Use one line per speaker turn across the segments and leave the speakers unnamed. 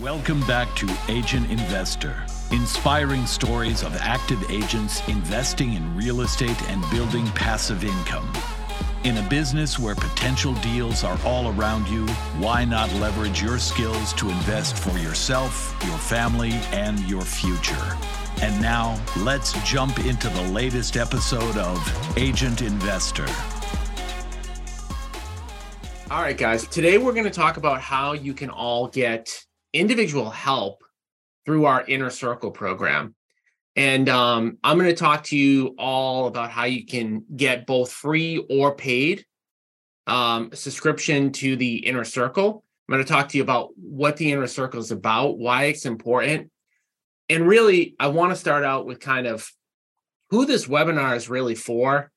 Welcome back to Agent Investor, inspiring stories of active agents investing in real estate and building passive income. In a business where potential deals are all around you, why not leverage your skills to invest for yourself, your family, and your future? And now, let's jump into the latest episode of Agent Investor.
All right, guys. Today we're going to talk about how you can all get individual help through our Inner Circle program. And um, I'm going to talk to you all about how you can get both free or paid um, subscription to the Inner Circle. I'm going to talk to you about what the Inner Circle is about, why it's important. And really, I want to start out with kind of who this webinar is really for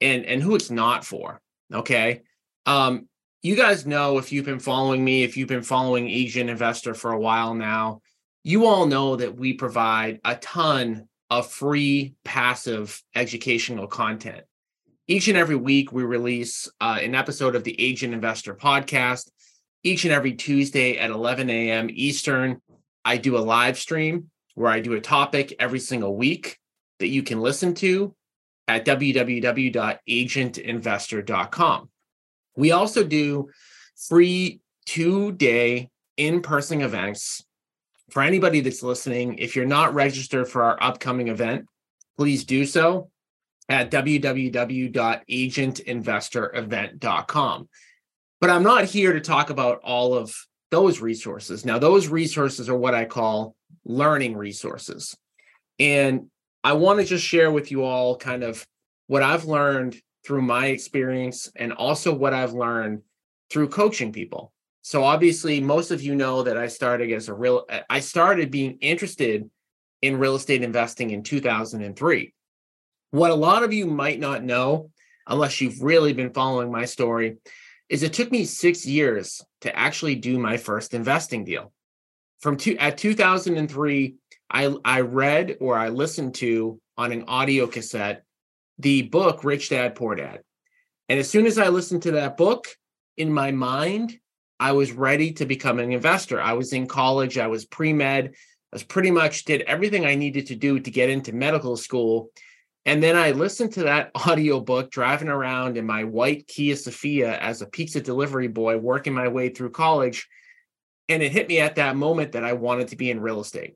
and, and who it's not for. Okay. Um, you guys know if you've been following me, if you've been following Agent Investor for a while now, you all know that we provide a ton of free passive educational content. Each and every week, we release uh, an episode of the Agent Investor podcast. Each and every Tuesday at 11 a.m. Eastern, I do a live stream where I do a topic every single week that you can listen to at www.agentinvestor.com. We also do free two day in person events for anybody that's listening, if you're not registered for our upcoming event, please do so at www.agentinvestorevent.com. But I'm not here to talk about all of those resources. Now, those resources are what I call learning resources. And I want to just share with you all kind of what I've learned through my experience and also what I've learned through coaching people. So obviously, most of you know that I started as a real. Uh, I started being interested in real estate investing in 2003. What a lot of you might not know, unless you've really been following my story, is it took me six years to actually do my first investing deal. From two, at 2003, I I read or I listened to on an audio cassette the book Rich Dad Poor Dad, and as soon as I listened to that book, in my mind, I was ready to become an investor. I was in college, I was pre med, I was pretty much did everything I needed to do to get into medical school. And then I listened to that audiobook driving around in my white Kia Sephia as a pizza delivery boy, working my way through college. And it hit me at that moment that I wanted to be in real estate.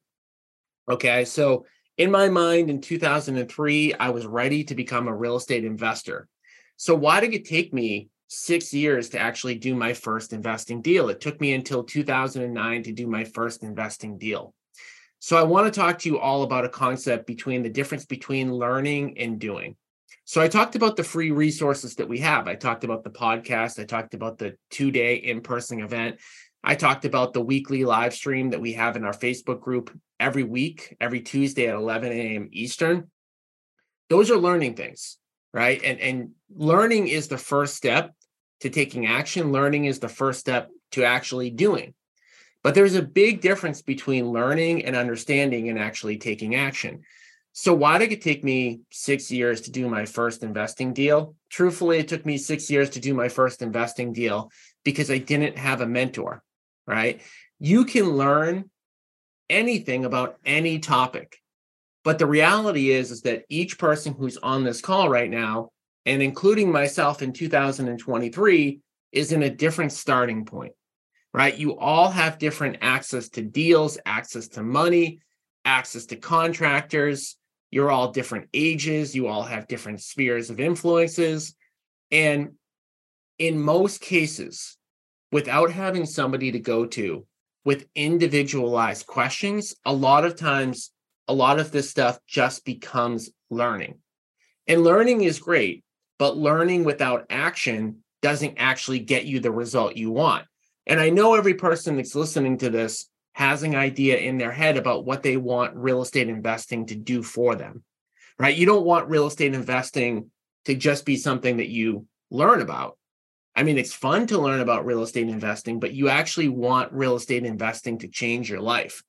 Okay. So in my mind in 2003, I was ready to become a real estate investor. So why did it take me six years to actually do my first investing deal. It took me until 2009 to do my first investing deal. So I want to talk to you all about a concept between the difference between learning and doing. So I talked about the free resources that we have. I talked about the podcast. I talked about the two day in person event. I talked about the weekly live stream that we have in our Facebook group every week, every Tuesday at 11 a.m. Eastern. Those are learning things, right? And, and learning is the first step to taking action. Learning is the first step to actually doing. But there's a big difference between learning and understanding and actually taking action. So, why did it take me six years to do my first investing deal? Truthfully, it took me six years to do my first investing deal because I didn't have a mentor, right? You can learn anything about any topic. But the reality is, is that each person who's on this call right now and including myself in 2023 is in a different starting point right? You all have different access to deals access to money access to contractors. You're all different ages. You all have different spheres of influences. And in most cases without having somebody to go to with individualized questions a lot of times a lot of this stuff just becomes learning and learning is great but learning without action doesn't actually get you the result you want. And I know every person that's listening to this has an idea in their head about what they want real estate investing to do for them, right? You don't want real estate investing to just be something that you learn about. I mean, it's fun to learn about real estate investing, but you actually want real estate investing to change your life.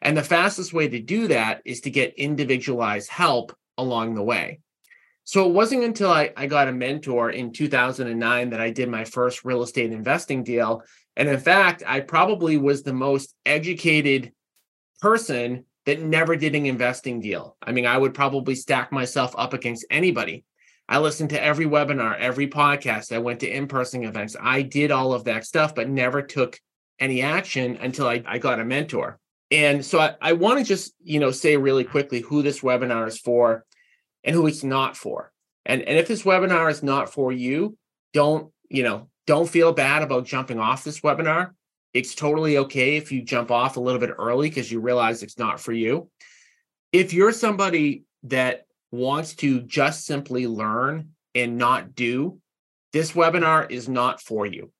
And the fastest way to do that is to get individualized help along the way. So it wasn't until I, I got a mentor in 2009 that I did my first real estate investing deal. And in fact, I probably was the most educated person that never did an investing deal. I mean, I would probably stack myself up against anybody. I listened to every webinar, every podcast. I went to in person events. I did all of that stuff, but never took any action until I, I got a mentor. And so I, I want to just, you know, say really quickly who this webinar is for and who it's not for. And, and if this webinar is not for you, don't, you know, don't feel bad about jumping off this webinar. It's totally okay if you jump off a little bit early because you realize it's not for you. If you're somebody that wants to just simply learn and not do, this webinar is not for you.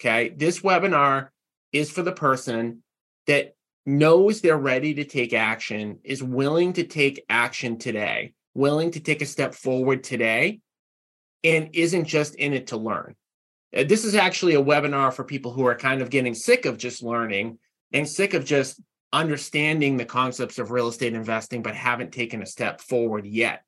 Okay. This webinar is for the person that knows they're ready to take action, is willing to take action today, willing to take a step forward today, and isn't just in it to learn. Uh, this is actually a webinar for people who are kind of getting sick of just learning and sick of just understanding the concepts of real estate investing, but haven't taken a step forward yet.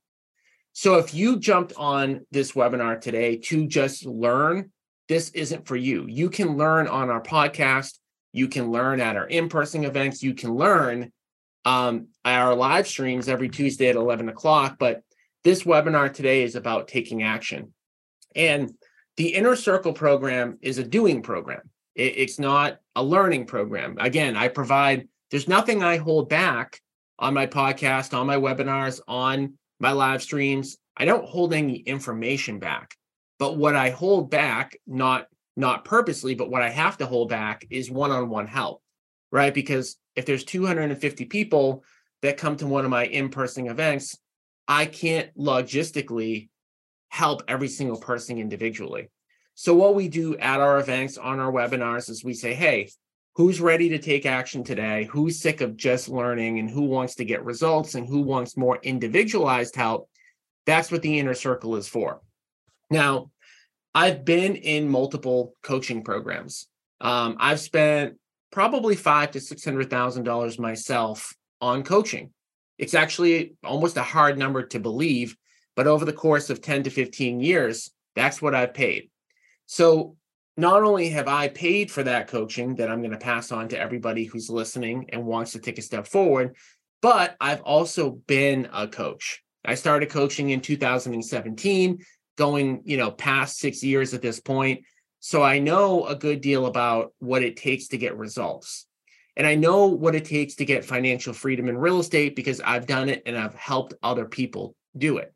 So if you jumped on this webinar today to just learn, this isn't for you. You can learn on our podcast. You can learn at our in person events. You can learn um, our live streams every Tuesday at 11 o'clock. But this webinar today is about taking action. And the Inner Circle program is a doing program. It, it's not a learning program. Again, I provide, there's nothing I hold back on my podcast, on my webinars, on my live streams. I don't hold any information back. But what I hold back, not not purposely, but what I have to hold back is one-on-one help, right? Because if there's 250 people that come to one of my in-person events, I can't logistically help every single person individually. So what we do at our events on our webinars is we say, hey, who's ready to take action today? Who's sick of just learning and who wants to get results and who wants more individualized help? That's what the inner circle is for. Now, I've been in multiple coaching programs. Um, I've spent probably five to six hundred thousand dollars myself on coaching. It's actually almost a hard number to believe but over the course of 10 to 15 years, that's what I've paid. So not only have I paid for that coaching that I'm going to pass on to everybody who's listening and wants to take a step forward, but I've also been a coach. I started coaching in 2017, going, you know, past 6 years at this point. So I know a good deal about what it takes to get results. And I know what it takes to get financial freedom in real estate because I've done it and I've helped other people do it.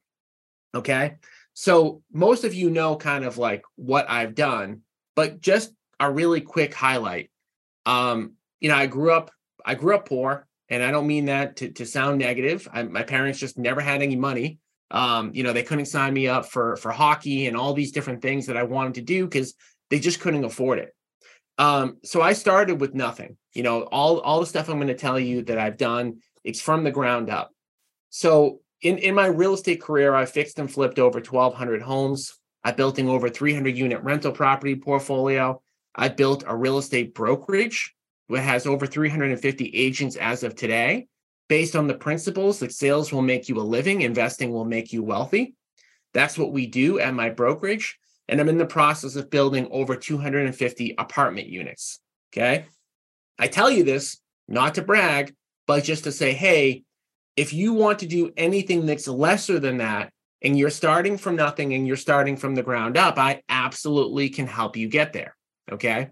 Okay. So most of you know kind of like what I've done, but just a really quick highlight. Um, you know, I grew up, I grew up poor, and I don't mean that to, to sound negative. I, my parents just never had any money. Um, you know, they couldn't sign me up for for hockey and all these different things that I wanted to do because they just couldn't afford it. Um, so I started with nothing. You know, all all the stuff I'm going to tell you that I've done, it's from the ground up. So in, in my real estate career, I fixed and flipped over 1,200 homes. I built an over 300 unit rental property portfolio. I built a real estate brokerage that has over 350 agents as of today, based on the principles that sales will make you a living, investing will make you wealthy. That's what we do at my brokerage. And I'm in the process of building over 250 apartment units. Okay. I tell you this not to brag, but just to say, hey, if you want to do anything that's lesser than that, and you're starting from nothing and you're starting from the ground up, I absolutely can help you get there. Okay.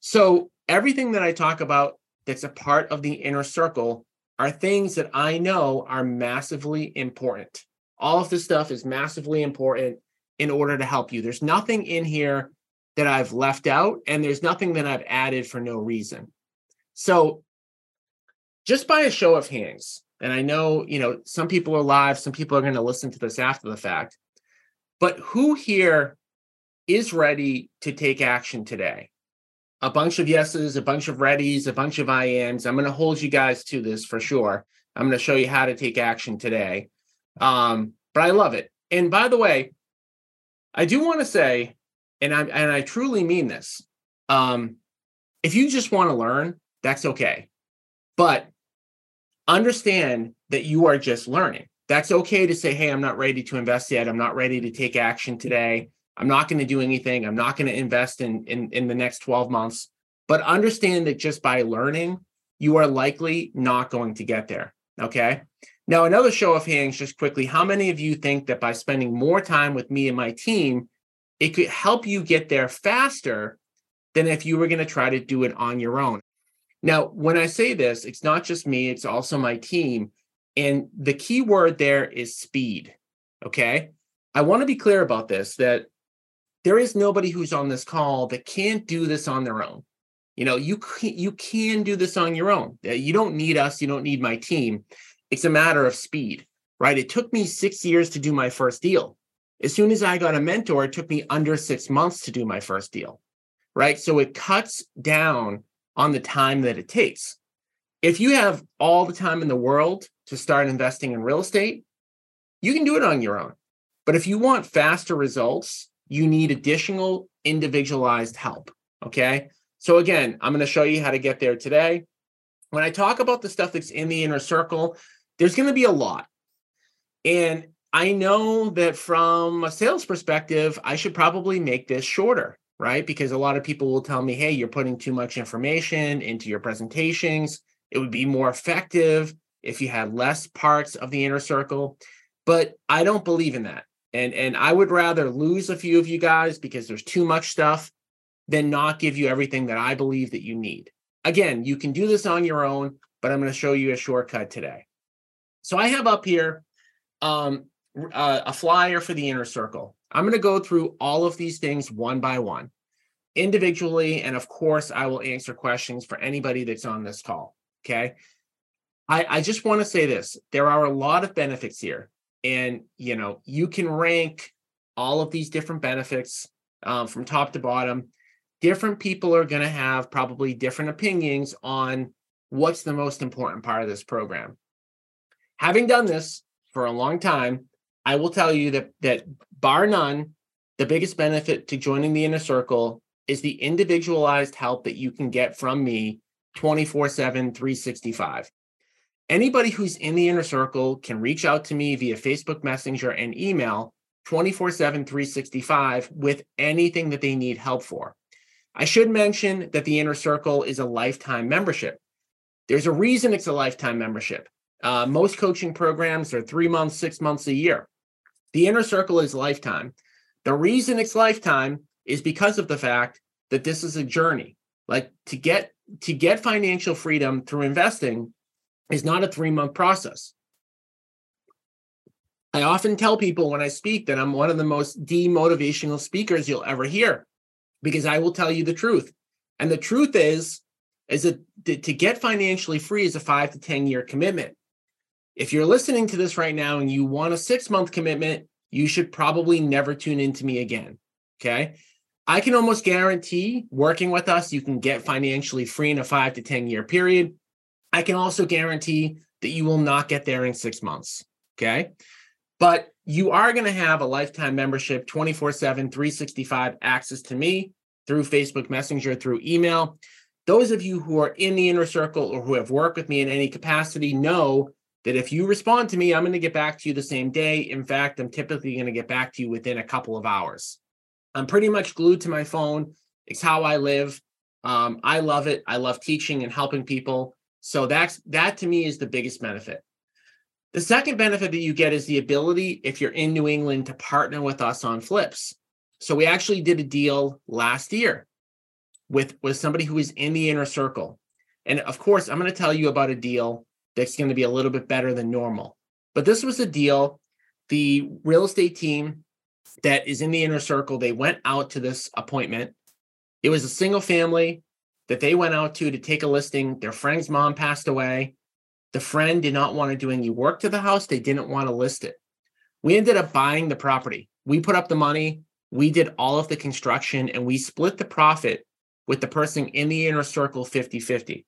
So, everything that I talk about that's a part of the inner circle are things that I know are massively important. All of this stuff is massively important in order to help you. There's nothing in here that I've left out, and there's nothing that I've added for no reason. So, just by a show of hands, and I know, you know, some people are live, some people are going to listen to this after the fact. But who here is ready to take action today? A bunch of yeses, a bunch of readies, a bunch of I ams. I'm going to hold you guys to this for sure. I'm going to show you how to take action today. Um, but I love it. And by the way, I do want to say, and I and I truly mean this. Um, if you just want to learn, that's okay. But understand that you are just learning. That's okay to say, hey, I'm not ready to invest yet. I'm not ready to take action today. I'm not going to do anything. I'm not going to invest in, in in the next 12 months. but understand that just by learning, you are likely not going to get there. Okay. Now, another show of hands, just quickly, how many of you think that by spending more time with me and my team, it could help you get there faster than if you were going to try to do it on your own? Now, when I say this, it's not just me, it's also my team. And the key word there is speed. Okay. I want to be clear about this that there is nobody who's on this call that can't do this on their own. You know, you can, you can do this on your own. You don't need us. You don't need my team. It's a matter of speed, right? It took me six years to do my first deal. As soon as I got a mentor, it took me under six months to do my first deal, right? So it cuts down on the time that it takes. If you have all the time in the world to start investing in real estate, you can do it on your own. But if you want faster results, you need additional individualized help. Okay. So again, I'm going to show you how to get there today. When I talk about the stuff that's in the inner circle, there's going to be a lot. And I know that from a sales perspective, I should probably make this shorter, right? Because a lot of people will tell me, hey, you're putting too much information into your presentations. It would be more effective if you had less parts of the inner circle. But I don't believe in that. And, and I would rather lose a few of you guys because there's too much stuff than not give you everything that I believe that you need. Again, you can do this on your own, but I'm going to show you a shortcut today. So I have up here um, uh, a flyer for the inner circle. I'm going to go through all of these things one by one, individually. And of course, I will answer questions for anybody that's on this call. Okay. I, I just want to say this there are a lot of benefits here. And, you know, you can rank all of these different benefits um, from top to bottom different people are going to have probably different opinions on what's the most important part of this program. Having done this for a long time, I will tell you that that bar none, the biggest benefit to joining the inner circle is the individualized help that you can get from me 24/7 365. Anybody who's in the inner circle can reach out to me via Facebook Messenger and email 24/7 365 with anything that they need help for. I should mention that the Inner Circle is a lifetime membership. There's a reason it's a lifetime membership. Uh, most coaching programs are three months, six months, a year. The Inner Circle is lifetime. The reason it's lifetime is because of the fact that this is a journey. Like to get to get financial freedom through investing is not a three month process. I often tell people when I speak that I'm one of the most demotivational speakers you'll ever hear because I will tell you the truth. And the truth is, is that to get financially free is a five to 10 year commitment. If you're listening to this right now and you want a six month commitment, you should probably never tune into me again. Okay. I can almost guarantee working with us, you can get financially free in a five to 10 year period. I can also guarantee that you will not get there in six months. Okay. But you are going to have a lifetime membership 24 7, 365 access to me through Facebook Messenger, through email. Those of you who are in the inner circle or who have worked with me in any capacity know that if you respond to me, I'm going to get back to you the same day. In fact, I'm typically going to get back to you within a couple of hours. I'm pretty much glued to my phone. It's how I live. Um, I love it. I love teaching and helping people. So that's that to me is the biggest benefit. The second benefit that you get is the ability, if you're in New England, to partner with us on flips. So we actually did a deal last year with, with somebody who is in the inner circle. And of course, I'm going to tell you about a deal that's going to be a little bit better than normal. But this was a deal. The real estate team that is in the inner circle, they went out to this appointment. It was a single family that they went out to to take a listing. Their friend's mom passed away. The friend did not want to do any work to the house. They didn't want to list it. We ended up buying the property. We put up the money. We did all of the construction and we split the profit with the person in the inner circle 50 50.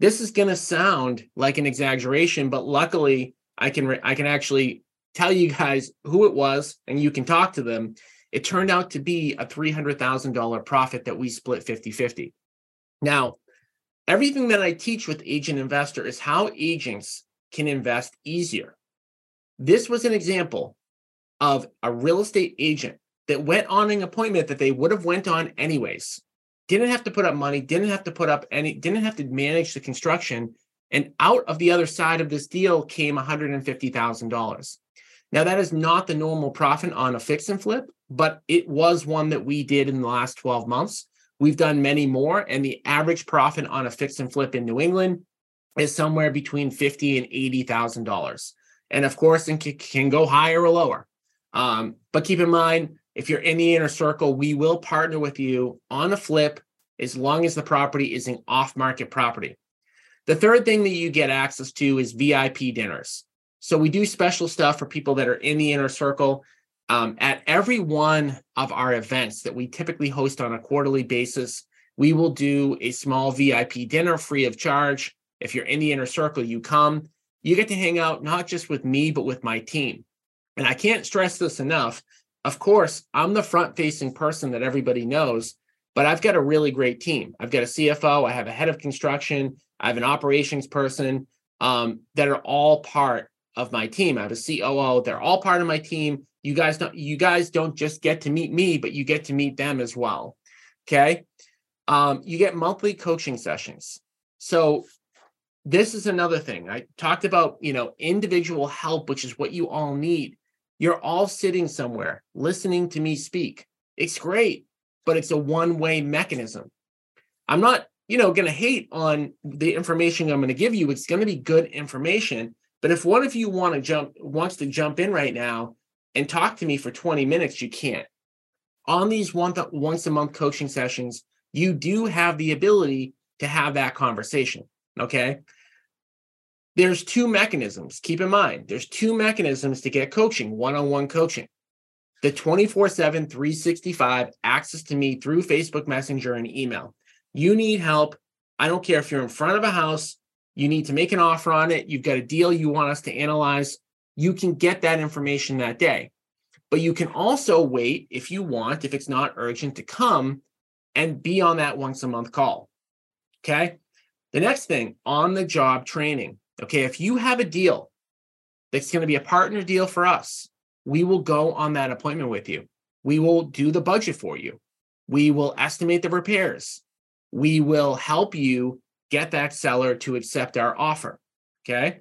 This is going to sound like an exaggeration, but luckily I can I can actually tell you guys who it was and you can talk to them. It turned out to be a $300,000 profit that we split 50 50. Now, Everything that I teach with Agent Investor is how agents can invest easier. This was an example of a real estate agent that went on an appointment that they would have went on anyways. Didn't have to put up money, didn't have to put up any, didn't have to manage the construction. And out of the other side of this deal came $150,000. Now, that is not the normal profit on a fix and flip, but it was one that we did in the last 12 months. We've done many more, and the average profit on a fix and flip in New England is somewhere between fifty and eighty thousand dollars, and of course, it can go higher or lower. Um, but keep in mind, if you're in the inner circle, we will partner with you on a flip as long as the property is an off-market property. The third thing that you get access to is VIP dinners. So we do special stuff for people that are in the inner circle. Um, at every one of our events that we typically host on a quarterly basis, we will do a small VIP dinner free of charge. If you're in the inner circle, you come. You get to hang out not just with me, but with my team. And I can't stress this enough. Of course, I'm the front facing person that everybody knows, but I've got a really great team. I've got a CFO, I have a head of construction, I have an operations person um, that are all part of my team. I have a COO. They're all part of my team. You guys don't you guys don't just get to meet me, but you get to meet them as well. Okay. Um, you get monthly coaching sessions. So this is another thing. I talked about, you know, individual help, which is what you all need. You're all sitting somewhere listening to me speak. It's great, but it's a one-way mechanism. I'm not, you know, going to hate on the information I'm going to give you. It's going to be good information, but if one of you want to jump wants to jump in right now and talk to me for 20 minutes, you can't. On these one th- once a month coaching sessions, you do have the ability to have that conversation. Okay. There's two mechanisms. Keep in mind, there's two mechanisms to get coaching, one on one coaching. The 24 7, 365 access to me through Facebook Messenger and email. You need help. I don't care if you're in front of a house, you need to make an offer on it, you've got a deal you want us to analyze, you can get that information that day. But you can also wait if you want, if it's not urgent, to come and be on that once a month call. Okay. The next thing on the job training. Okay. If you have a deal that's going to be a partner deal for us, we will go on that appointment with you. We will do the budget for you. We will estimate the repairs. We will help you get that seller to accept our offer. Okay.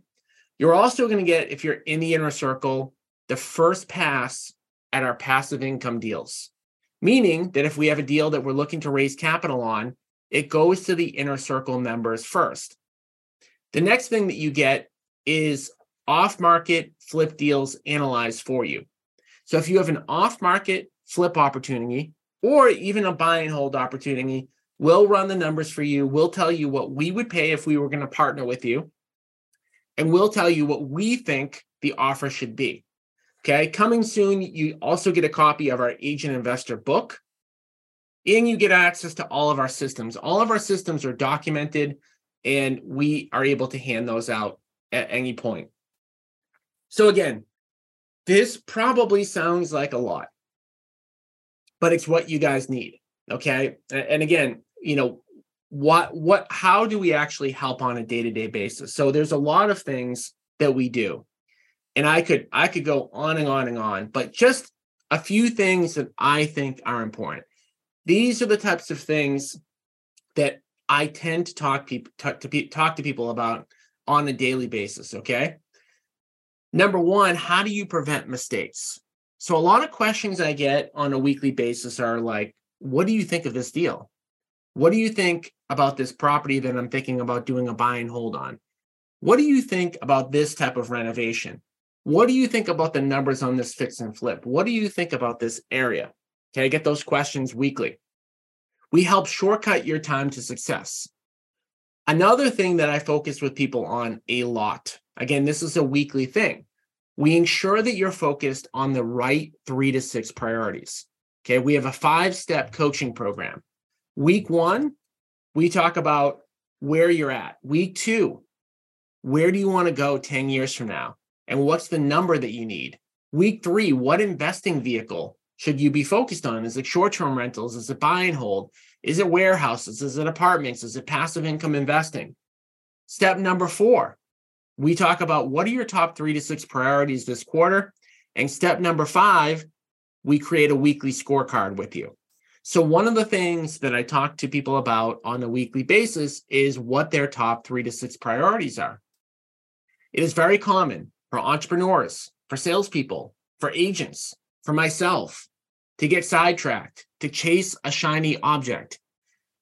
You're also going to get, if you're in the inner circle, the first pass at our passive income deals, meaning that if we have a deal that we're looking to raise capital on, it goes to the inner circle members first. The next thing that you get is off market flip deals analyzed for you. So if you have an off market flip opportunity or even a buy and hold opportunity, We'll run the numbers for you. We'll tell you what we would pay if we were going to partner with you. And we'll tell you what we think the offer should be. Okay. Coming soon, you also get a copy of our agent investor book and you get access to all of our systems. All of our systems are documented and we are able to hand those out at any point. So, again, this probably sounds like a lot, but it's what you guys need. Okay. And again, you know what what how do we actually help on a day-to-day basis so there's a lot of things that we do and i could i could go on and on and on but just a few things that i think are important these are the types of things that i tend to talk people talk to, talk to people about on a daily basis okay number one how do you prevent mistakes so a lot of questions i get on a weekly basis are like what do you think of this deal what do you think about this property that I'm thinking about doing a buy and hold on? What do you think about this type of renovation? What do you think about the numbers on this fix and flip? What do you think about this area? Okay, I get those questions weekly. We help shortcut your time to success. Another thing that I focus with people on a lot, again, this is a weekly thing. We ensure that you're focused on the right three to six priorities. Okay, we have a five step coaching program. Week one, we talk about where you're at. Week two, where do you want to go 10 years from now? And what's the number that you need? Week three, what investing vehicle should you be focused on? Is it short term rentals? Is it buy and hold? Is it warehouses? Is it apartments? Is it passive income investing? Step number four, we talk about what are your top three to six priorities this quarter. And step number five, we create a weekly scorecard with you. So, one of the things that I talk to people about on a weekly basis is what their top three to six priorities are. It is very common for entrepreneurs, for salespeople, for agents, for myself to get sidetracked, to chase a shiny object.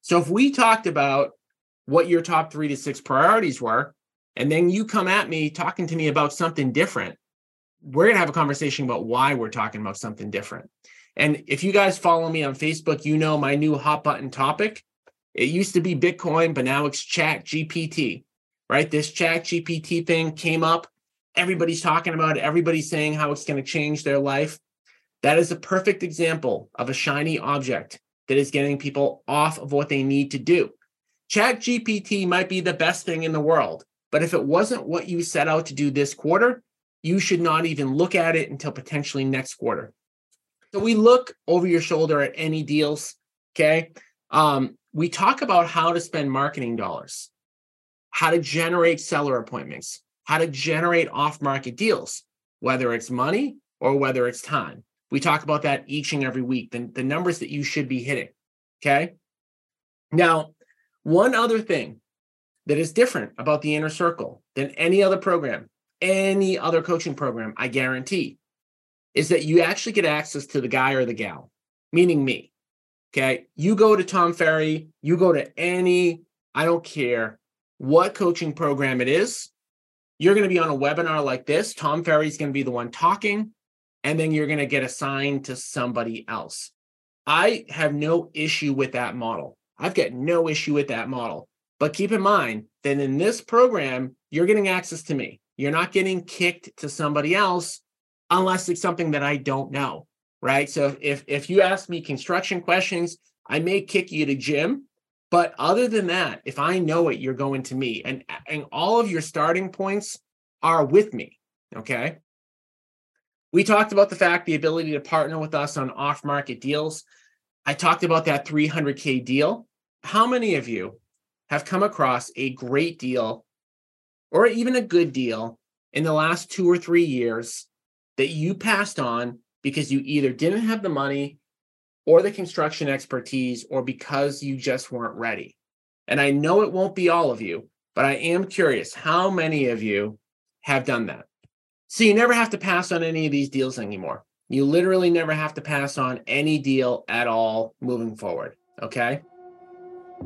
So, if we talked about what your top three to six priorities were, and then you come at me talking to me about something different, we're going to have a conversation about why we're talking about something different. And if you guys follow me on Facebook, you know my new hot button topic. It used to be Bitcoin, but now it's Chat GPT, right? This Chat GPT thing came up. Everybody's talking about it. Everybody's saying how it's going to change their life. That is a perfect example of a shiny object that is getting people off of what they need to do. Chat GPT might be the best thing in the world, but if it wasn't what you set out to do this quarter, you should not even look at it until potentially next quarter. So we look over your shoulder at any deals. Okay. Um, we talk about how to spend marketing dollars, how to generate seller appointments, how to generate off market deals, whether it's money or whether it's time. We talk about that each and every week, the, the numbers that you should be hitting. Okay. Now, one other thing that is different about the inner circle than any other program, any other coaching program, I guarantee, is that you actually get access to the guy or the gal, meaning me. Okay. You go to Tom Ferry, you go to any, I don't care what coaching program it is. You're going to be on a webinar like this. Tom Ferry's going to be the one talking, and then you're going to get assigned to somebody else. I have no issue with that model. I've got no issue with that model. But keep in mind that in this program, you're getting access to me. You're not getting kicked to somebody else unless it's something that I don't know, right? So if if you ask me construction questions, I may kick you to Jim, but other than that, if I know it, you're going to me, and and all of your starting points are with me. Okay. We talked about the fact the ability to partner with us on off market deals. I talked about that 300K deal. How many of you have come across a great deal or even a good deal in the last two or three years that you passed on because you either didn't have the money or the construction expertise or because you just weren't ready. And I know it won't be all of you, but I am curious how many of you have done that? So you never have to pass on any of these deals anymore. You literally never have to pass on any deal at all moving forward. Okay.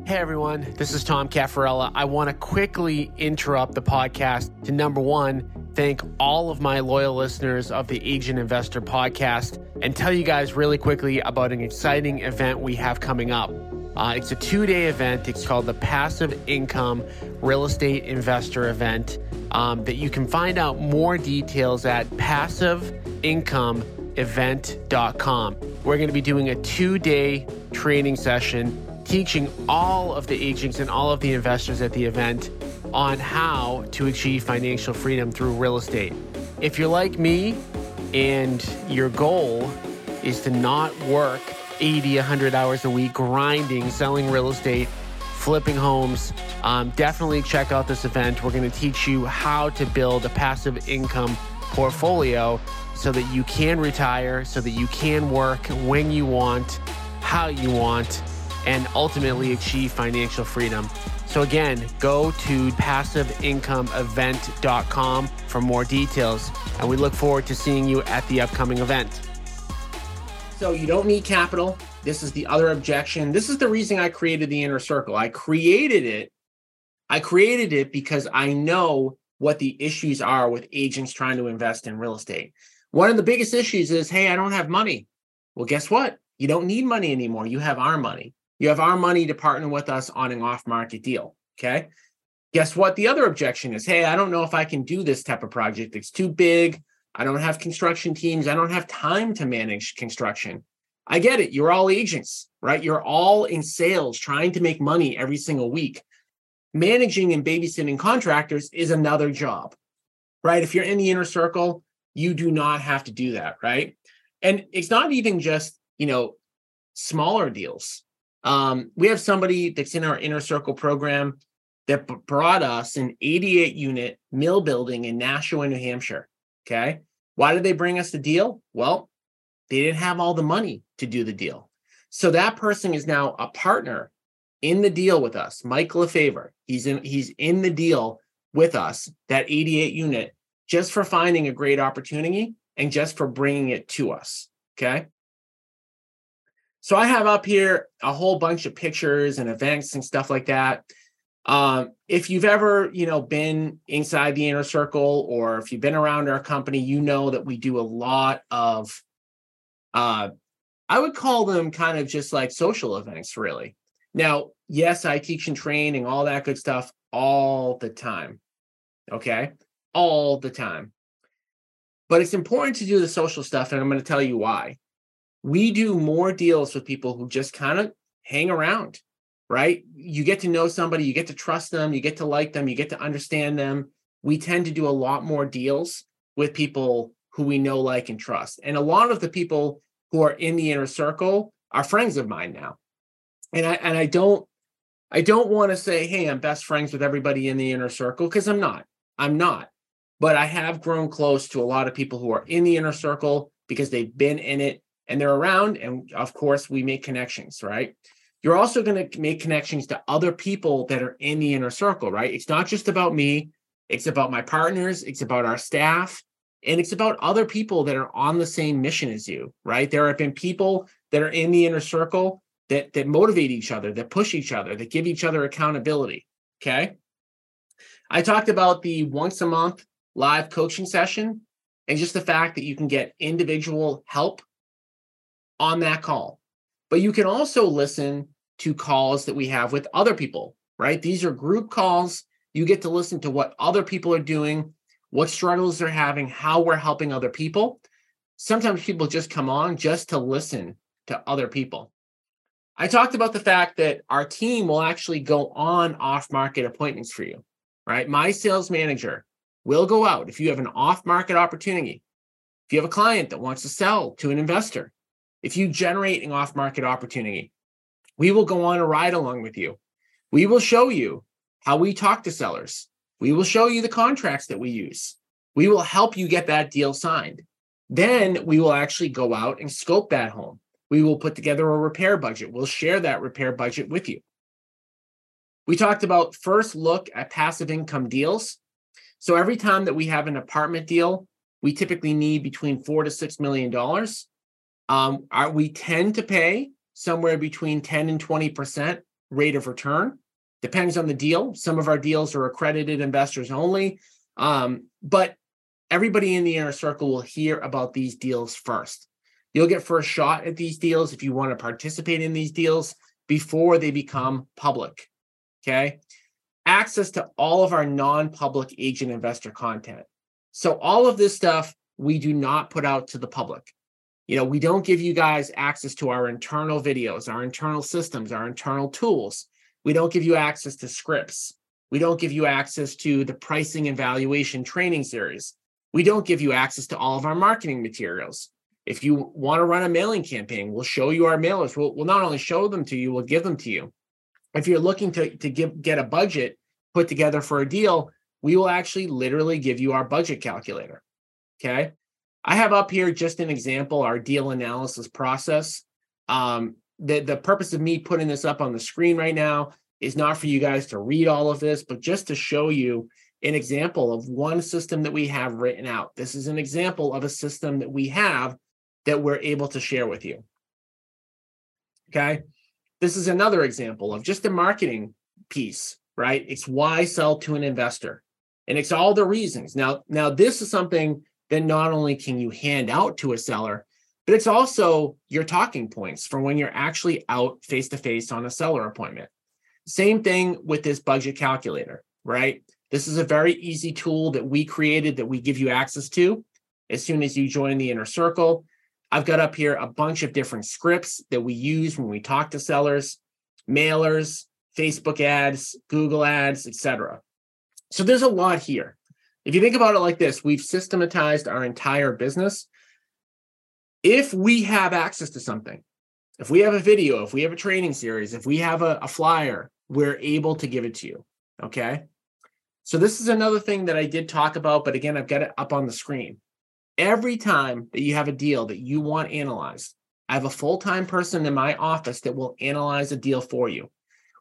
Hey everyone, this is Tom Caffarella. I want to quickly interrupt the podcast to number one, thank all of my loyal listeners of the Agent Investor podcast and tell you guys really quickly about an exciting event we have coming up. Uh, it's a two day event. It's called the Passive Income Real Estate Investor Event um, that you can find out more details at passiveincomeevent.com. We're going to be doing a two day training session teaching all of the agents and all of the investors at the event on how to achieve financial freedom through real estate. If you're like me and your goal is to not work 80, 100 hours a week grinding, selling real estate, flipping homes, um, definitely check out this event. We're going to teach you how to build a passive income portfolio so that you can retire, so that you can work when you want, how you want and ultimately achieve financial freedom. So, again, go to passiveincomeevent.com for more details, and we look forward to seeing you at the upcoming event. So, you don't need capital. This is the other objection. This is the reason I created the inner circle. I created it. I created it because I know what the issues are with agents trying to invest in real estate. One of the biggest issues is hey, I don't have money. Well, guess what? You don't need money anymore. You have our money. You have our money to partner with us on an off market deal. Okay. Guess what? The other objection is hey, I don't know if I can do this type of project. It's too big. I don't have construction teams. I don't have time to manage construction. I get it. You're all agents, right? You're all in sales trying to make money every single week. Managing and babysitting contractors is another job, right? If you're in the inner circle, you do not have to do that, right? And it's not even just, you know, smaller deals. Um, we have somebody that's in our inner circle program that b- brought us an 88 unit mill building in Nashua, New Hampshire. Okay. Why did they bring us the deal? Well, they didn't have all the money to do the deal. So that person is now a partner in the deal with us. Mike LeFavor, he's in he's in the deal with us, that 88 unit, just for finding a great opportunity and just for bringing it to us. Okay. So I have up here a whole bunch of pictures and events and stuff like that. Um, if you've ever, you know, been inside the inner circle or if you've been around our company, you know that we do a lot of uh I would call them kind of just like social events, really. Now, yes, I teach and train and all that good stuff all the time. Okay. All the time. But it's important to do the social stuff. And I'm going to tell you why. We do more deals with people who just kind of hang around, right? You get to know somebody, you get to trust them, you get to like them, you get to understand them. We tend to do a lot more deals with people who we know, like, and trust. And a lot of the people who are in the inner circle are friends of mine now. And I and I don't I don't want to say, hey, I'm best friends with everybody in the inner circle, because I'm not. I'm not. But I have grown close to a lot of people who are in the inner circle because they've been in it and they're around. And of course, we make connections, right? You're also going to make connections to other people that are in the inner circle, right? It's not just about me, it's about my partners, it's about our staff, and it's about other people that are on the same mission as you, right? There have been people that are in the inner circle that that motivate each other, that push each other, that give each other accountability. Okay. I talked about the once a month live coaching session and just the fact that you can get individual help on that call. But you can also listen to calls that we have with other people, right? These are group calls. You get to listen to what other people are doing, what struggles they're having, how we're helping other people. Sometimes people just come on just to listen to other people. I talked about the fact that our team will actually go on off market appointments for you, right? My sales manager will go out if you have an off market opportunity. If you have a client that wants to sell to an investor, if you generate an off market opportunity, we will go on a ride along with you. We will show you how we talk to sellers. We will show you the contracts that we use. We will help you get that deal signed. Then we will actually go out and scope that home we will put together a repair budget. We'll share that repair budget with you. We talked about first look at passive income deals. So every time that we have an apartment deal, we typically need between four to six million dollars. Um, are, we tend to pay somewhere between 10 and 20 percent rate of return. Depends on the deal. Some of our deals are accredited investors only, um, but everybody in the inner circle will hear about these deals first. You'll get first shot at these deals if you want to participate in these deals before they become public. Okay. Access to all of our non public agent investor content. So, all of this stuff we do not put out to the public. You know, we don't give you guys access to our internal videos, our internal systems, our internal tools. We don't give you access to scripts. We don't give you access to the pricing and valuation training series. We don't give you access to all of our marketing materials. If you want to run a mailing campaign, we'll show you our mailers. We'll, we'll not only show them to you, we'll give them to you. If you're looking to, to give, get a budget put together for a deal, we will actually literally give you our budget calculator. Okay. I have up here just an example, our deal analysis process. Um, the, the purpose of me putting this up on the screen right now is not for you guys to read all of this, but just to show you an example of one system that we have written out. This is an example of a system that we have that we're able to share with you. Okay. This is another example of just a marketing piece, right? It's why sell to an investor. And it's all the reasons. Now, now this is something that not only can you hand out to a seller, but it's also your talking points for when you're actually out face to face on a seller appointment. Same thing with this budget calculator, right? This is a very easy tool that we created that we give you access to as soon as you join the inner circle. I've got up here a bunch of different scripts that we use when we talk to sellers, mailers, Facebook ads, Google ads, etc. So there's a lot here. If you think about it like this, we've systematized our entire business. If we have access to something, if we have a video, if we have a training series, if we have a, a flyer, we're able to give it to you. Okay. So this is another thing that I did talk about, but again, I've got it up on the screen every time that you have a deal that you want analyzed, I have a full time person in my office that will analyze a deal for you.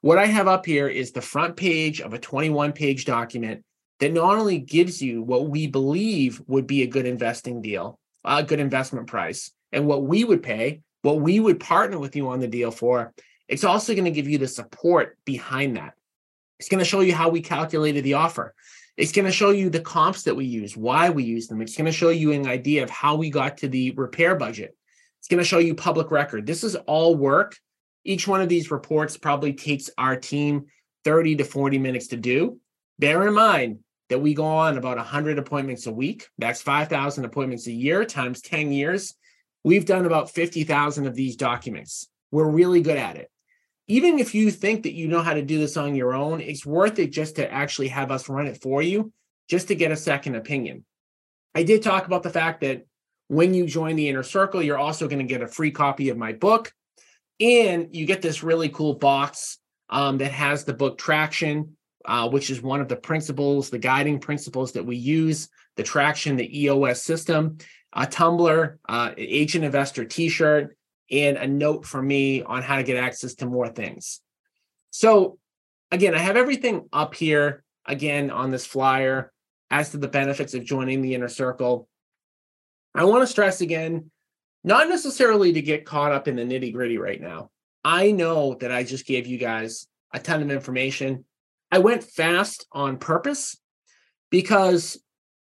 What I have up here is the front page of a 21 page document that not only gives you what we believe would be a good investing deal, a good investment price, and what we would pay, what we would partner with you on the deal for, it's also going to give you the support behind that. It's going to show you how we calculated the offer. It's going to show you the comps that we use, why we use them. It's going to show you an idea of how we got to the repair budget. It's going to show you public record. This is all work. Each one of these reports probably takes our team 30 to 40 minutes to do. Bear in mind that we go on about 100 appointments a week. That's 5,000 appointments a year times 10 years. We've done about 50,000 of these documents. We're really good at it. Even if you think that you know how to do this on your own, it's worth it just to actually have us run it for you, just to get a second opinion. I did talk about the fact that when you join the inner circle, you're also going to get a free copy of my book. And you get this really cool box um, that has the book Traction, uh, which is one of the principles, the guiding principles that we use, the Traction, the EOS system, a tumbler, uh, agent investor t shirt, and a note from me on how to get access to more things. So, again, I have everything up here again on this flyer as to the benefits of joining the inner circle. I want to stress again, not necessarily to get caught up in the nitty gritty right now. I know that I just gave you guys a ton of information. I went fast on purpose because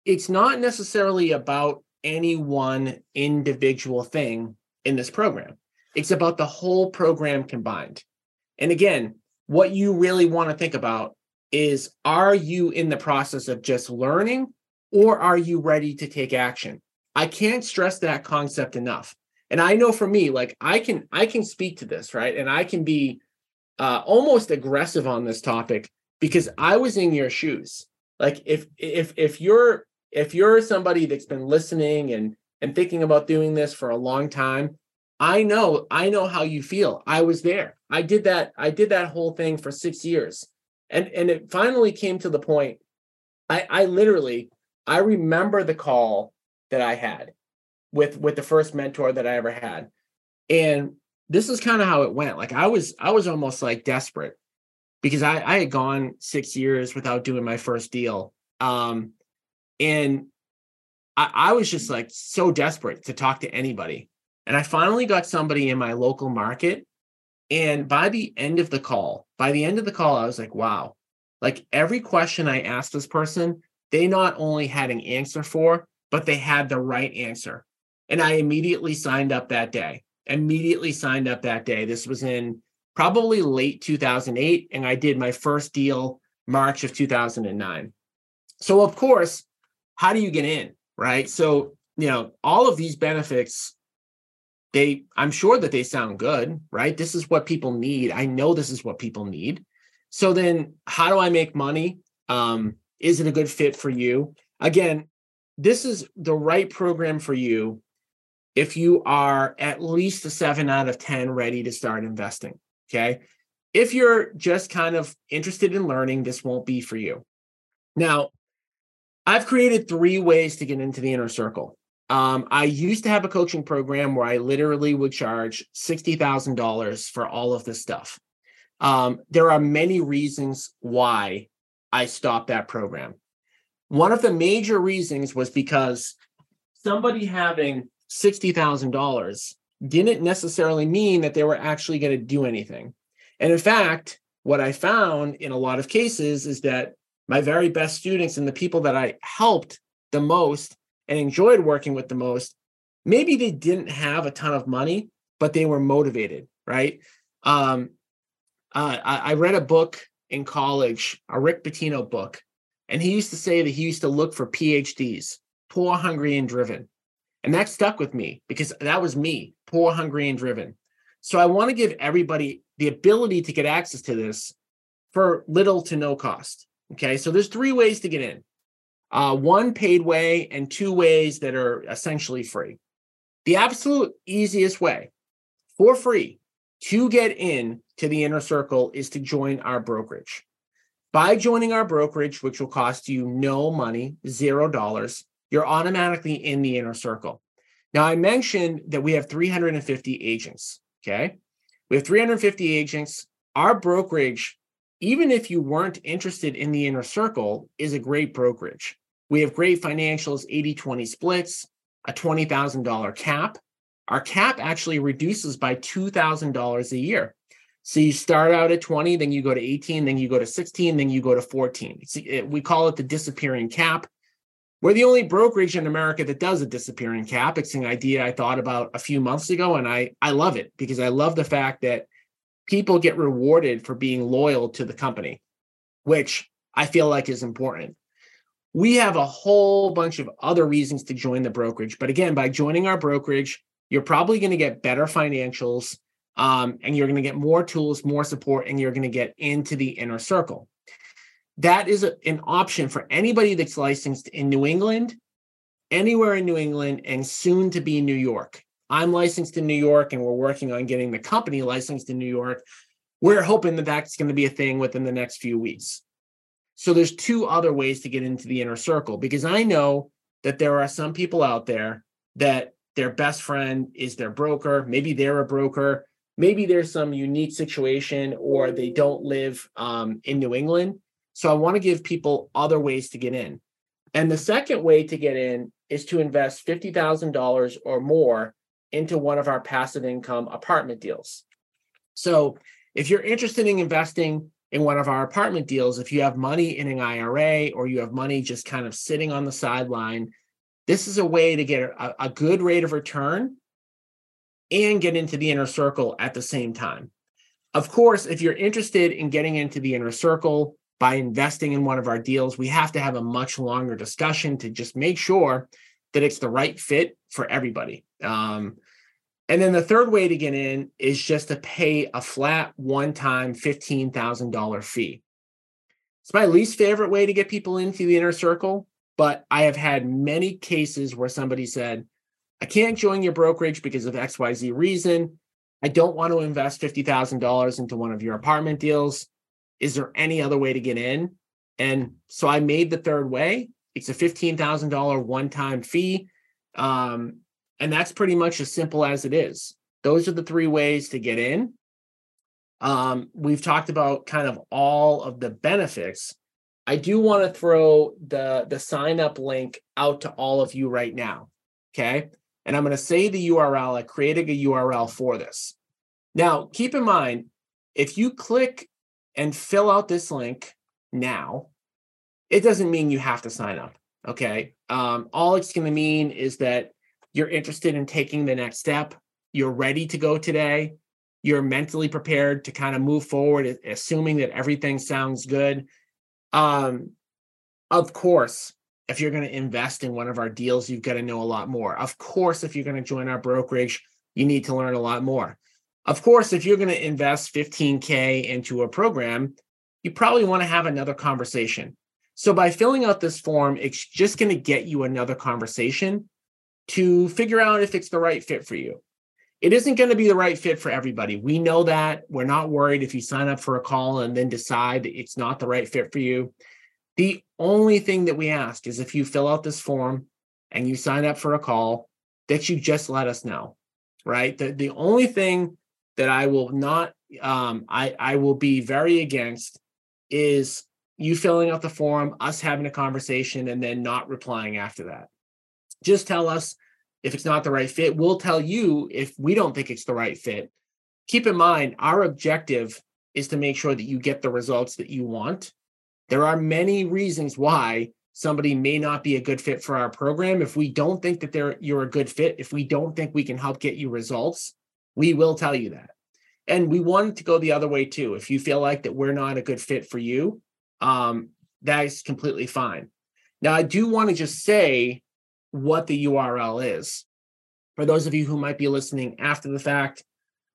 it's not necessarily about any one individual thing in this program. It's about the whole program combined. And again, what you really want to think about is are you in the process of just learning or are you ready to take action? I can't stress that concept enough. And I know for me, like I can I can speak to this, right? And I can be uh, almost aggressive on this topic because I was in your shoes. Like if if if you're if you're somebody that's been listening and and thinking about doing this for a long time, I know I know how you feel. I was there. I did that I did that whole thing for 6 years. And and it finally came to the point I I literally I remember the call that I had with with the first mentor that I ever had. And this is kind of how it went. Like I was I was almost like desperate because I, I had gone six years without doing my first deal. Um and I, I was just like so desperate to talk to anybody. And I finally got somebody in my local market. And by the end of the call, by the end of the call, I was like, wow, like every question I asked this person, they not only had an answer for, but they had the right answer. And I immediately signed up that day. Immediately signed up that day. This was in probably late 2008. And I did my first deal March of 2009. So, of course, how do you get in? Right. So, you know, all of these benefits, they, I'm sure that they sound good, right? This is what people need. I know this is what people need. So then how do I make money? Um, is it a good fit for you? Again, this is the right program for you if you are at least a seven out of 10 ready to start investing. Okay. If you're just kind of interested in learning, this won't be for you. Now, I've created three ways to get into the inner circle. Um, I used to have a coaching program where I literally would charge $60,000 for all of this stuff. Um, there are many reasons why I stopped that program. One of the major reasons was because somebody having $60,000 didn't necessarily mean that they were actually going to do anything. And in fact, what I found in a lot of cases is that my very best students and the people that I helped the most and enjoyed working with the most, maybe they didn't have a ton of money, but they were motivated, right? Um, uh, I, I read a book in college, a Rick Pitino book, and he used to say that he used to look for PhDs, poor, hungry, and driven. And that stuck with me because that was me, poor, hungry, and driven. So I want to give everybody the ability to get access to this for little to no cost. Okay. So there's three ways to get in uh, one paid way and two ways that are essentially free. The absolute easiest way for free to get in to the inner circle is to join our brokerage. By joining our brokerage, which will cost you no money, zero dollars, you're automatically in the inner circle. Now, I mentioned that we have 350 agents. Okay. We have 350 agents. Our brokerage, even if you weren't interested in the inner circle, is a great brokerage. We have great financials, 80 20 splits, a $20,000 cap. Our cap actually reduces by $2,000 a year. So you start out at 20, then you go to 18, then you go to 16, then you go to 14. It, eh, we call it the disappearing cap. We're the only brokerage in America that does a disappearing cap. It's an idea I thought about a few months ago, and I I love it because I love the fact that people get rewarded for being loyal to the company, which I feel like is important. We have a whole bunch of other reasons to join the brokerage, but again, by joining our brokerage, you're probably going to get better financials um, and you're going to get more tools, more support, and you're going to get into the inner circle. That is a, an option for anybody that's licensed in New England, anywhere in New England, and soon to be in New York. I'm licensed in New York, and we're working on getting the company licensed in New York. We're hoping that that's going to be a thing within the next few weeks. So there's two other ways to get into the inner circle because I know that there are some people out there that their best friend is their broker. Maybe they're a broker maybe there's some unique situation or they don't live um, in New England. So I want to give people other ways to get in. And the second way to get in is to invest $50,000 or more into one of our passive income apartment deals. So if you're interested in investing in one of our apartment deals, if you have money in an IRA or you have money just kind of sitting on the sideline, this is a way to get a, a good rate of return and get into the inner circle at the same time. Of course, if you're interested in getting into the inner circle by investing in one of our deals, we have to have a much longer discussion to just make sure that it's the right fit for everybody. Um, and then the third way to get in is just to pay a flat one time $15,000 fee. It's my least favorite way to get people into the inner circle, but I have had many cases where somebody said, I can't join your brokerage because of XYZ reason. I don't want to invest $50,000 into one of your apartment deals. Is there any other way to get in? And so I made the third way. It's a $15,000 one time fee. Um, and that's pretty much as simple as it is. Those are the three ways to get in. Um, we've talked about kind of all of the benefits. I do want to throw the the sign up link out to all of you right now. Okay and I'm going to say the URL. I created a URL for this. Now, keep in mind, if you click and fill out this link now, it doesn't mean you have to sign up. Okay. Um, all it's going to mean is that you're interested in taking the next step. You're ready to go today. You're mentally prepared to kind of move forward, assuming that everything sounds good. Um, of course, if you're going to invest in one of our deals, you've got to know a lot more. Of course, if you're going to join our brokerage, you need to learn a lot more. Of course, if you're going to invest 15K into a program, you probably want to have another conversation. So by filling out this form, it's just going to get you another conversation to figure out if it's the right fit for you. It isn't going to be the right fit for everybody. We know that. We're not worried if you sign up for a call and then decide it's not the right fit for you. The only thing that we ask is if you fill out this form and you sign up for a call, that you just let us know, right? The, the only thing that I will not, um, I, I will be very against is you filling out the form, us having a conversation, and then not replying after that. Just tell us if it's not the right fit. We'll tell you if we don't think it's the right fit. Keep in mind, our objective is to make sure that you get the results that you want there are many reasons why somebody may not be a good fit for our program. If we don't think that they're you're a good fit, if we don't think we can help get you results, we will tell you that. And we want to go the other way too. If you feel like that we're not a good fit for you, um, that is completely fine. Now, I do want to just say what the URL is for those of you who might be listening after the fact.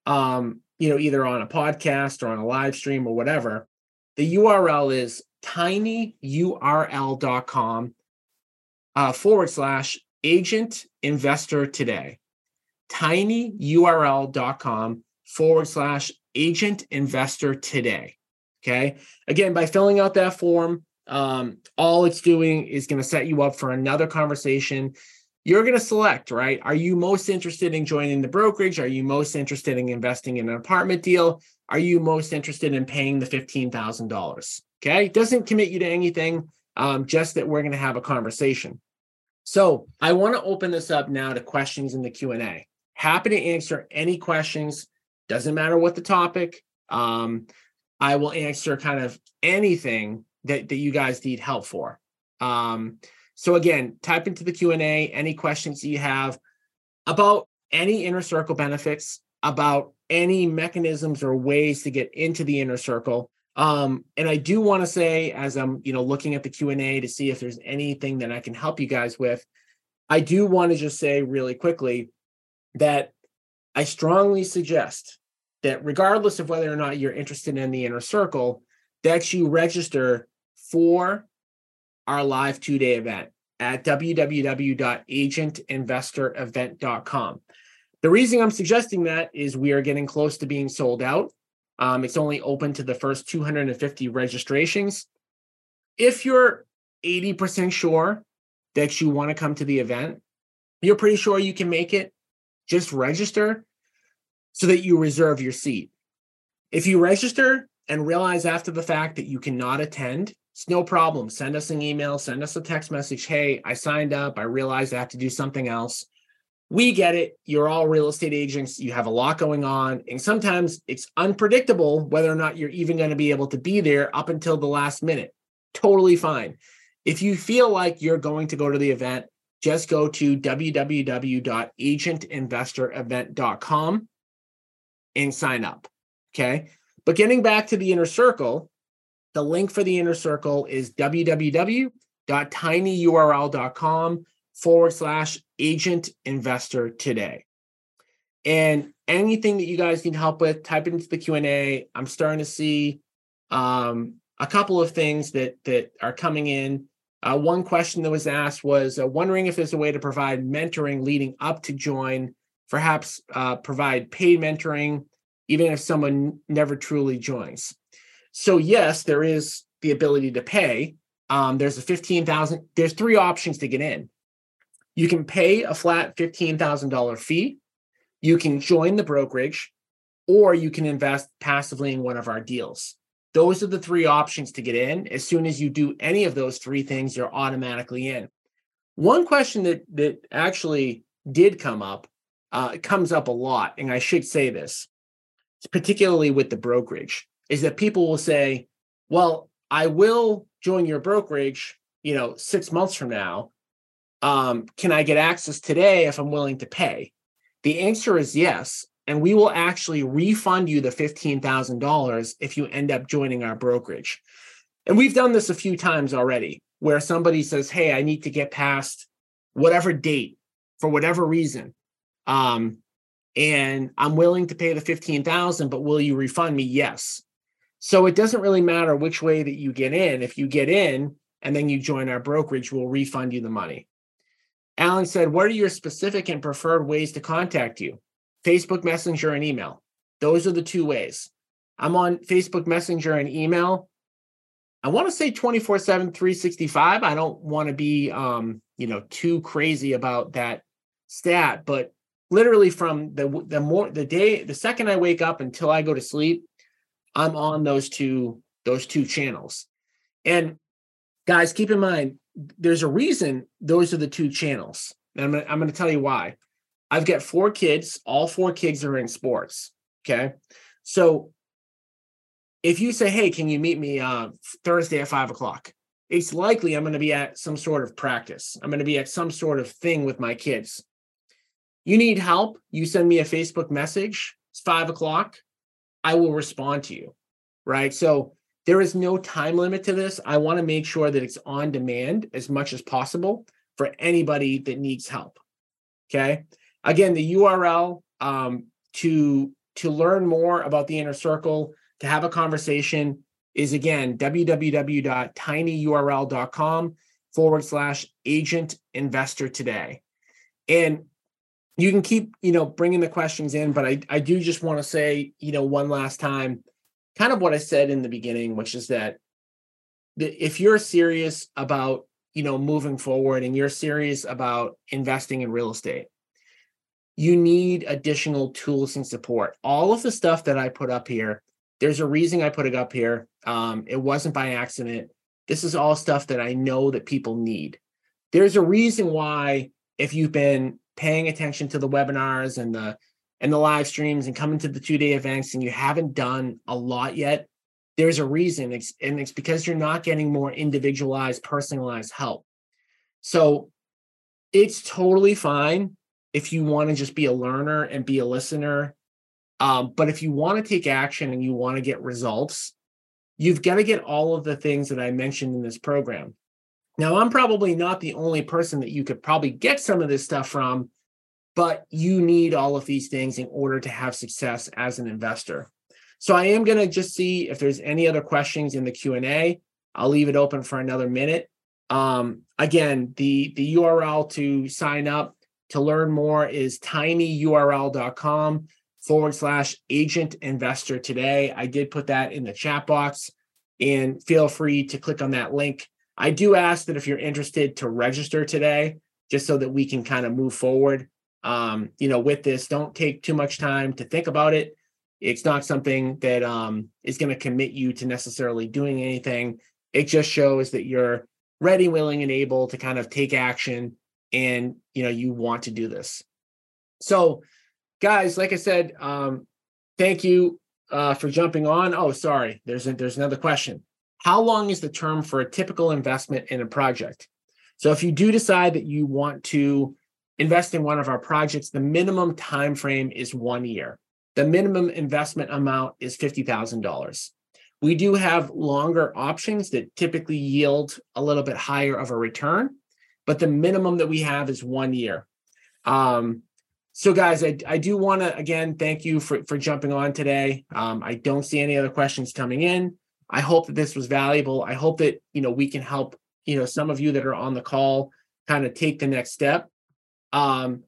Um, you know, either on a podcast or on a live stream or whatever. The URL is tinyurl.com uh, forward slash agent investor today. tinyurl.com forward slash agent investor today. Okay. Again, by filling out that form, um, all it's doing is going to set you up for another conversation. you're going to select, right? Are you most interested in joining the brokerage? Are you most interested in investing in an apartment deal? Are you most interested in paying the $15,000? Okay. Doesn't commit you to anything, um, just that we're going to have a conversation. So I want to open this up now to questions in the Q&A. Happy to answer any questions. Doesn't matter what the topic. Um, I will answer kind of anything that, that you guys need help for. Um, so again, type into the Q&A any questions you have about any inner circle benefits, about any mechanisms or ways to get into the inner circle. Um, and I do want to say, as I'm, you know, looking at the Q and A to see if there's anything that I can help you guys with, I do want to just say really quickly that I strongly suggest that regardless of whether or not you're interested in the inner circle, that you register for our live two day event at www.agentinvestorevent.com. The reason I'm suggesting that is we are getting close to being sold out. Um, it's only open to the first 250 registrations. If you're 80% sure that you want to come to the event, you're pretty sure you can make it, just register so that you reserve your seat. If you register and realize after the fact that you cannot attend, it's no problem. Send us an email, send us a text message. Hey, I signed up. I realized I have to do something else. We get it. You're all real estate agents. You have a lot going on. And sometimes it's unpredictable whether or not you're even going to be able to be there up until the last minute. Totally fine. If you feel like you're going to go to the event, just go to www.agentinvestorevent.com and sign up. Okay. But getting back to the inner circle, the link for the inner circle is www.tinyurl.com forward slash agent investor today. And anything that you guys need help with, type it into the Q&A. I'm starting to see um, a couple of things that that are coming in. Uh, one question that was asked was uh, wondering if there's a way to provide mentoring leading up to join, perhaps uh, provide paid mentoring, even if someone never truly joins. So yes, there is the ability to pay. Um, there's a fifteen thousand. There's three options to get in. You can pay a flat fifteen thousand dollar fee. You can join the brokerage, or you can invest passively in one of our deals. Those are the three options to get in. As soon as you do any of those three things, you're automatically in. One question that that actually did come up uh, comes up a lot, and I should say this, particularly with the brokerage is that people will say, well, I will join your brokerage, you know, six months from now. Um, can I get access today if I'm willing to pay? The answer is yes. And we will actually refund you the $15,000 if you end up joining our brokerage. And we've done this a few times already where somebody says, Hey, I need to get past whatever date for whatever reason. Um, and I'm willing to pay the 15,000, but will you refund me? Yes. So it doesn't really matter which way that you get in. If you get in and then you join our brokerage, we'll refund you the money. Alan said, What are your specific and preferred ways to contact you? Facebook Messenger and email. Those are the two ways. I'm on Facebook Messenger and email. I want to say 24 7, 365. I don't want to be, um, you know, too crazy about that stat, but literally from the the more the day the second I wake up until I go to sleep, I'm on those two those two channels. And guys, keep in mind there's a reason those are the two channels. And I'm gonna, I'm going to tell you why. I've got four kids. All four kids are in sports. Okay, so if you say, "Hey, can you meet me uh, Thursday at five o'clock?" It's likely I'm going to be at some sort of practice. I'm going to be at some sort of thing with my kids. You need help? You send me a Facebook message. It's five o'clock. I will respond to you. Right. So there is no time limit to this. I want to make sure that it's on demand as much as possible for anybody that needs help. Okay. Again, the URL um, to to learn more about the inner circle, to have a conversation is again www.tinyurl.com forward slash agent investor today. And you can keep you know bringing the questions in but i i do just want to say you know one last time kind of what i said in the beginning which is that if you're serious about you know, moving forward and you're serious about investing in real estate, you need additional tools and support. All of the stuff that I put up here, there's a reason I put it up here. Um, it wasn't by accident. This is all stuff that I know that people need. There's a reason why, if you've been paying attention to the webinars and the and the live streams and coming to the two day events and you haven't done a lot yet, there's a reason. It's, and it's because you're not getting more individualized, personalized help. So it's totally fine if you want to just be a learner and be a listener. Um, but if you want to take action and you want to get results, you've got to get all of the things that I mentioned in this program. Now, I'm probably not the only person that you could probably get some of this stuff from, but you need all of these things in order to have success as an investor. So I am going to just see if there's any other questions in the Q&A. I'll leave it open for another minute. Um, again, the, the URL to sign up to learn more is tinyurl.com forward slash agent investor today. I did put that in the chat box and feel free to click on that link. I do ask that if you're interested to register today, just so that we can kind of move forward. Um, you know, with this, don't take too much time to think about it. It's not something that um, is going to commit you to necessarily doing anything. It just shows that you're ready, willing, and able to kind of take action and you know you want to do this. So guys like i said um thank you uh for jumping on. Oh sorry there's a, there's another question. How long is the term for a typical investment in a project? So if you do decide that you want to invest in one of our projects the minimum time frame is one year. The minimum investment amount is $50000 we do have longer options that typically yield a little bit higher of a return but the minimum that we have is one year. Um, so guys, I, I do want to again thank you for for jumping on today. Um, I don't see any other questions coming in. I hope that this was valuable. I hope that you know we can help you know some of you that are on the call kind of take the next step. Um,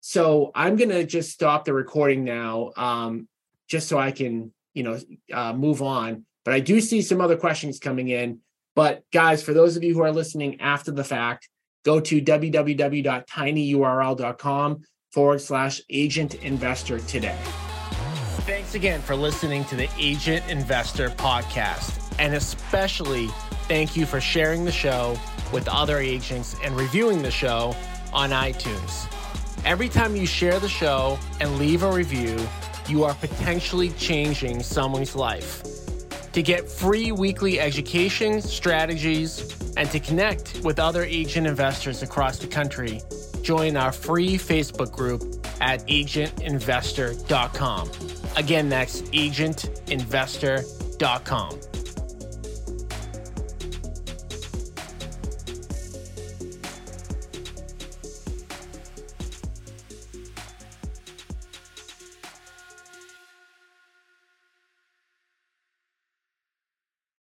so I'm gonna just stop the recording now, um, just so I can you know uh, move on. But I do see some other questions coming in. But guys, for those of you who are listening after the fact, go to www.tinyurl.com forward slash agent investor today. Thanks again for listening to the Agent Investor podcast. And especially thank you for sharing the show with other agents and reviewing the show on iTunes. Every time you share the show and leave a review, you are potentially changing someone's life. To get free weekly education, strategies, and to connect with other agent investors across the country, join our free Facebook group at agentinvestor.com. Again, that's agentinvestor.com.